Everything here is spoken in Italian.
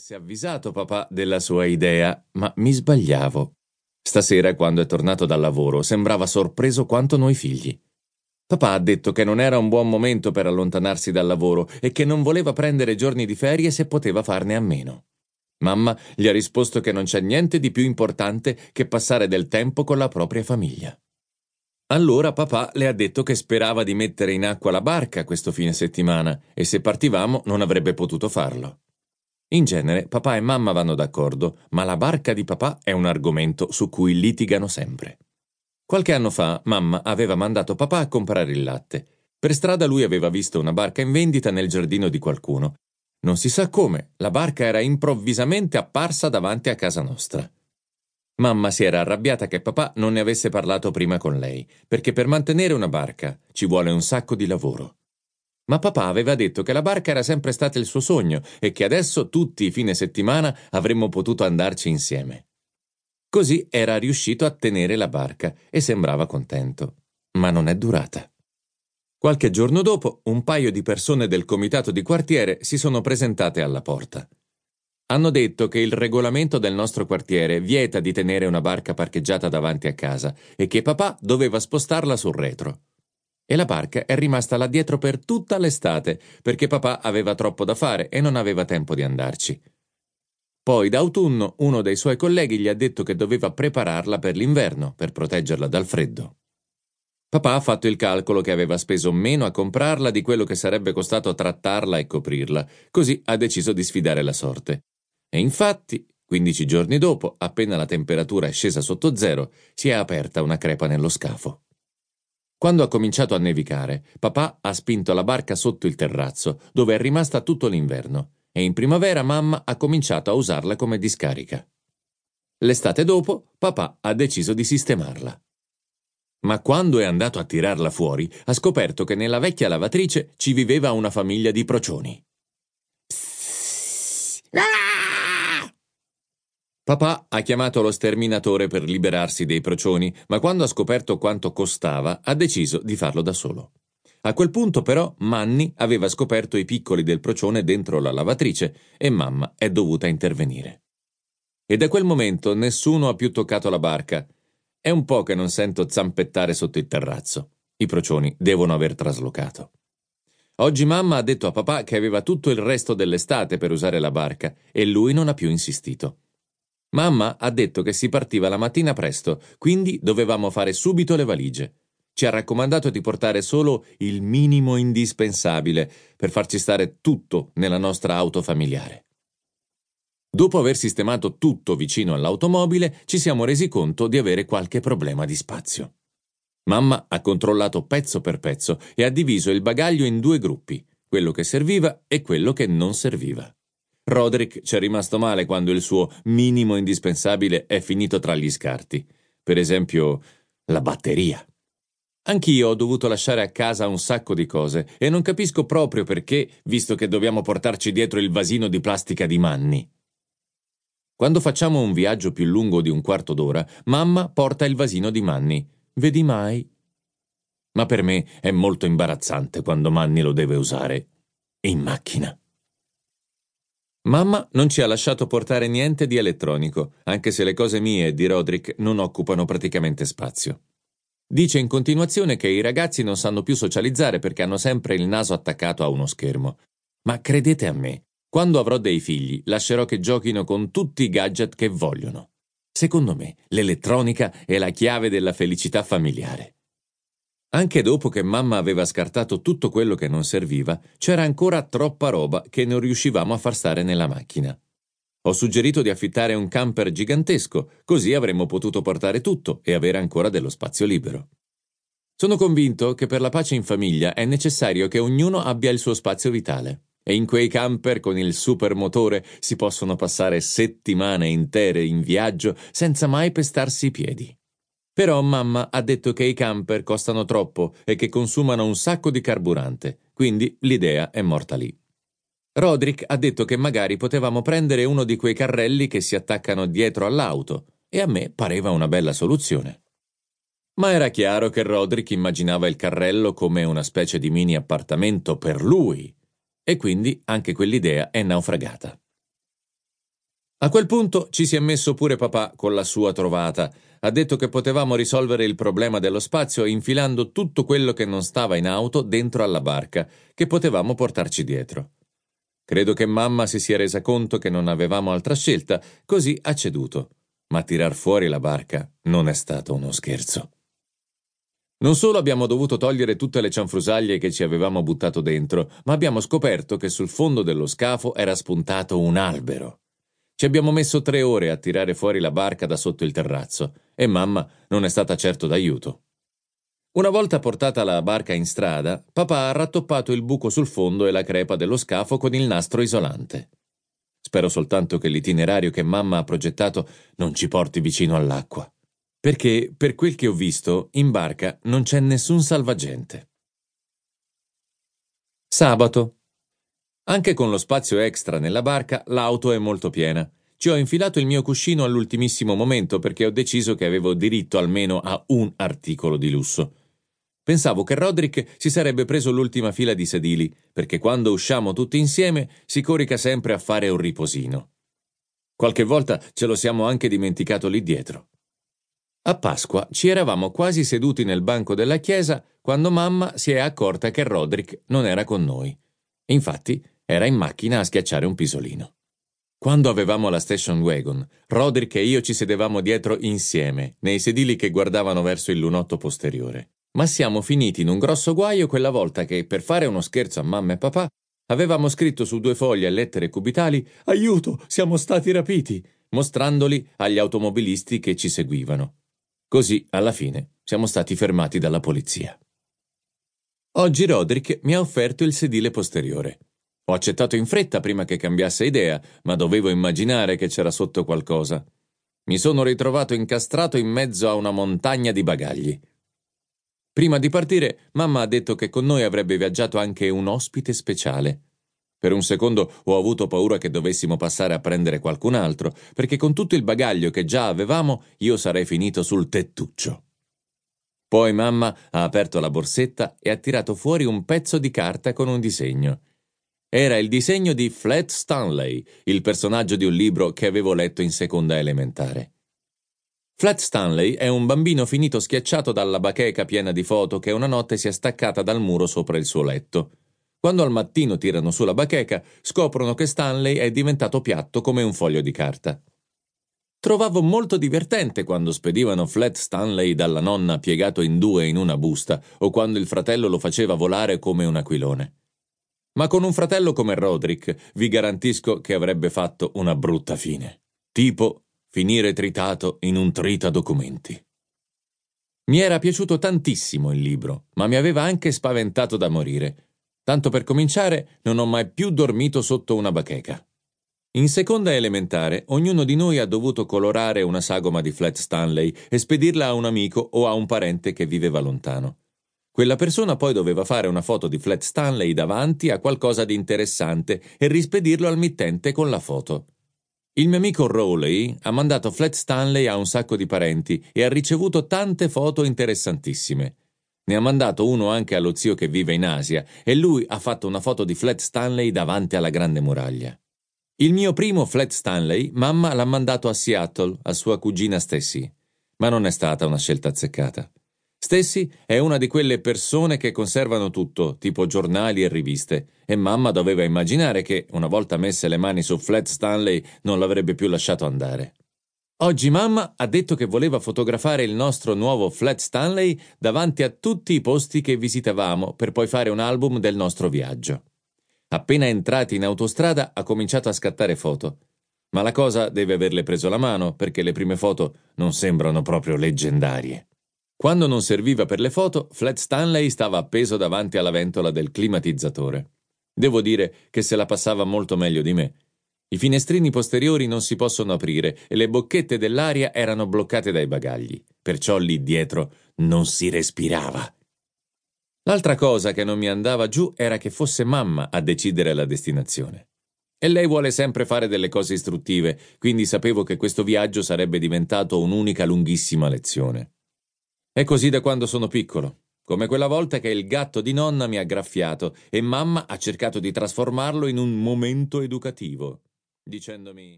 avesse avvisato papà della sua idea, ma mi sbagliavo. Stasera, quando è tornato dal lavoro, sembrava sorpreso quanto noi figli. Papà ha detto che non era un buon momento per allontanarsi dal lavoro e che non voleva prendere giorni di ferie se poteva farne a meno. Mamma gli ha risposto che non c'è niente di più importante che passare del tempo con la propria famiglia. Allora papà le ha detto che sperava di mettere in acqua la barca questo fine settimana e se partivamo non avrebbe potuto farlo. In genere papà e mamma vanno d'accordo, ma la barca di papà è un argomento su cui litigano sempre. Qualche anno fa mamma aveva mandato papà a comprare il latte. Per strada lui aveva visto una barca in vendita nel giardino di qualcuno. Non si sa come, la barca era improvvisamente apparsa davanti a casa nostra. Mamma si era arrabbiata che papà non ne avesse parlato prima con lei, perché per mantenere una barca ci vuole un sacco di lavoro. Ma papà aveva detto che la barca era sempre stata il suo sogno e che adesso tutti i fine settimana avremmo potuto andarci insieme. Così era riuscito a tenere la barca e sembrava contento. Ma non è durata. Qualche giorno dopo, un paio di persone del comitato di quartiere si sono presentate alla porta. Hanno detto che il regolamento del nostro quartiere vieta di tenere una barca parcheggiata davanti a casa e che papà doveva spostarla sul retro e la barca è rimasta là dietro per tutta l'estate perché papà aveva troppo da fare e non aveva tempo di andarci. Poi d'autunno uno dei suoi colleghi gli ha detto che doveva prepararla per l'inverno per proteggerla dal freddo. Papà ha fatto il calcolo che aveva speso meno a comprarla di quello che sarebbe costato trattarla e coprirla, così ha deciso di sfidare la sorte. E infatti, 15 giorni dopo, appena la temperatura è scesa sotto zero, si è aperta una crepa nello scafo. Quando ha cominciato a nevicare, papà ha spinto la barca sotto il terrazzo, dove è rimasta tutto l'inverno, e in primavera mamma ha cominciato a usarla come discarica. L'estate dopo, papà ha deciso di sistemarla. Ma quando è andato a tirarla fuori, ha scoperto che nella vecchia lavatrice ci viveva una famiglia di procioni. Psst. Ah! Papà ha chiamato lo sterminatore per liberarsi dei procioni, ma quando ha scoperto quanto costava, ha deciso di farlo da solo. A quel punto, però, Manni aveva scoperto i piccoli del procione dentro la lavatrice e mamma è dovuta intervenire. E da quel momento nessuno ha più toccato la barca. È un po' che non sento zampettare sotto il terrazzo. I procioni devono aver traslocato. Oggi mamma ha detto a papà che aveva tutto il resto dell'estate per usare la barca e lui non ha più insistito. Mamma ha detto che si partiva la mattina presto, quindi dovevamo fare subito le valigie. Ci ha raccomandato di portare solo il minimo indispensabile per farci stare tutto nella nostra auto familiare. Dopo aver sistemato tutto vicino all'automobile, ci siamo resi conto di avere qualche problema di spazio. Mamma ha controllato pezzo per pezzo e ha diviso il bagaglio in due gruppi, quello che serviva e quello che non serviva. Roderick ci è rimasto male quando il suo minimo indispensabile è finito tra gli scarti. Per esempio, la batteria. Anch'io ho dovuto lasciare a casa un sacco di cose e non capisco proprio perché, visto che dobbiamo portarci dietro il vasino di plastica di Manni. Quando facciamo un viaggio più lungo di un quarto d'ora, mamma porta il vasino di Manni. Vedi mai? Ma per me è molto imbarazzante quando Manni lo deve usare in macchina. Mamma non ci ha lasciato portare niente di elettronico, anche se le cose mie e di Roderick non occupano praticamente spazio. Dice in continuazione che i ragazzi non sanno più socializzare perché hanno sempre il naso attaccato a uno schermo. Ma credete a me, quando avrò dei figli, lascerò che giochino con tutti i gadget che vogliono. Secondo me, l'elettronica è la chiave della felicità familiare. Anche dopo che mamma aveva scartato tutto quello che non serviva, c'era ancora troppa roba che non riuscivamo a far stare nella macchina. Ho suggerito di affittare un camper gigantesco, così avremmo potuto portare tutto e avere ancora dello spazio libero. Sono convinto che per la pace in famiglia è necessario che ognuno abbia il suo spazio vitale. E in quei camper con il supermotore si possono passare settimane intere in viaggio senza mai pestarsi i piedi. Però mamma ha detto che i camper costano troppo e che consumano un sacco di carburante, quindi l'idea è morta lì. Roderick ha detto che magari potevamo prendere uno di quei carrelli che si attaccano dietro all'auto, e a me pareva una bella soluzione. Ma era chiaro che Roderick immaginava il carrello come una specie di mini appartamento per lui, e quindi anche quell'idea è naufragata. A quel punto ci si è messo pure papà con la sua trovata. Ha detto che potevamo risolvere il problema dello spazio infilando tutto quello che non stava in auto dentro alla barca, che potevamo portarci dietro. Credo che mamma si sia resa conto che non avevamo altra scelta, così ha ceduto. Ma tirar fuori la barca non è stato uno scherzo. Non solo abbiamo dovuto togliere tutte le cianfrusaglie che ci avevamo buttato dentro, ma abbiamo scoperto che sul fondo dello scafo era spuntato un albero. Ci abbiamo messo tre ore a tirare fuori la barca da sotto il terrazzo e mamma non è stata certo d'aiuto. Una volta portata la barca in strada, papà ha rattoppato il buco sul fondo e la crepa dello scafo con il nastro isolante. Spero soltanto che l'itinerario che mamma ha progettato non ci porti vicino all'acqua. Perché, per quel che ho visto, in barca non c'è nessun salvagente. Sabato anche con lo spazio extra nella barca, l'auto è molto piena. Ci ho infilato il mio cuscino all'ultimissimo momento perché ho deciso che avevo diritto almeno a un articolo di lusso. Pensavo che Roderick si sarebbe preso l'ultima fila di sedili, perché quando usciamo tutti insieme si corica sempre a fare un riposino. Qualche volta ce lo siamo anche dimenticato lì dietro. A Pasqua ci eravamo quasi seduti nel banco della chiesa quando mamma si è accorta che Roderick non era con noi. Infatti, era in macchina a schiacciare un pisolino. Quando avevamo la station wagon, Roderick e io ci sedevamo dietro insieme, nei sedili che guardavano verso il lunotto posteriore. Ma siamo finiti in un grosso guaio quella volta che, per fare uno scherzo a mamma e papà, avevamo scritto su due foglie a lettere cubitali Aiuto, siamo stati rapiti, mostrandoli agli automobilisti che ci seguivano. Così, alla fine, siamo stati fermati dalla polizia. Oggi Roderick mi ha offerto il sedile posteriore. Ho accettato in fretta prima che cambiasse idea, ma dovevo immaginare che c'era sotto qualcosa. Mi sono ritrovato incastrato in mezzo a una montagna di bagagli. Prima di partire, mamma ha detto che con noi avrebbe viaggiato anche un ospite speciale. Per un secondo ho avuto paura che dovessimo passare a prendere qualcun altro, perché con tutto il bagaglio che già avevamo io sarei finito sul tettuccio. Poi mamma ha aperto la borsetta e ha tirato fuori un pezzo di carta con un disegno. Era il disegno di Flat Stanley, il personaggio di un libro che avevo letto in seconda elementare. Flat Stanley è un bambino finito schiacciato dalla bacheca piena di foto che una notte si è staccata dal muro sopra il suo letto. Quando al mattino tirano su la bacheca, scoprono che Stanley è diventato piatto come un foglio di carta. Trovavo molto divertente quando spedivano Flat Stanley dalla nonna piegato in due in una busta o quando il fratello lo faceva volare come un aquilone. Ma con un fratello come Roderick vi garantisco che avrebbe fatto una brutta fine. Tipo finire tritato in un trita documenti. Mi era piaciuto tantissimo il libro, ma mi aveva anche spaventato da morire. Tanto per cominciare, non ho mai più dormito sotto una bacheca. In seconda elementare, ognuno di noi ha dovuto colorare una sagoma di Flat Stanley e spedirla a un amico o a un parente che viveva lontano. Quella persona poi doveva fare una foto di Flat Stanley davanti a qualcosa di interessante e rispedirlo al mittente con la foto. Il mio amico Rowley ha mandato Flat Stanley a un sacco di parenti e ha ricevuto tante foto interessantissime. Ne ha mandato uno anche allo zio che vive in Asia e lui ha fatto una foto di Flat Stanley davanti alla grande muraglia. Il mio primo Flat Stanley, mamma l'ha mandato a Seattle, a sua cugina Stacy, ma non è stata una scelta azzeccata. Stacy è una di quelle persone che conservano tutto, tipo giornali e riviste, e mamma doveva immaginare che, una volta messe le mani su Flat Stanley, non l'avrebbe più lasciato andare. Oggi mamma ha detto che voleva fotografare il nostro nuovo Flat Stanley davanti a tutti i posti che visitavamo per poi fare un album del nostro viaggio. Appena entrati in autostrada ha cominciato a scattare foto. Ma la cosa deve averle preso la mano perché le prime foto non sembrano proprio leggendarie. Quando non serviva per le foto, Flat Stanley stava appeso davanti alla ventola del climatizzatore. Devo dire che se la passava molto meglio di me. I finestrini posteriori non si possono aprire e le bocchette dell'aria erano bloccate dai bagagli, perciò lì dietro non si respirava. L'altra cosa che non mi andava giù era che fosse mamma a decidere la destinazione. E lei vuole sempre fare delle cose istruttive, quindi sapevo che questo viaggio sarebbe diventato un'unica lunghissima lezione. È così da quando sono piccolo, come quella volta che il gatto di nonna mi ha graffiato e mamma ha cercato di trasformarlo in un momento educativo, dicendomi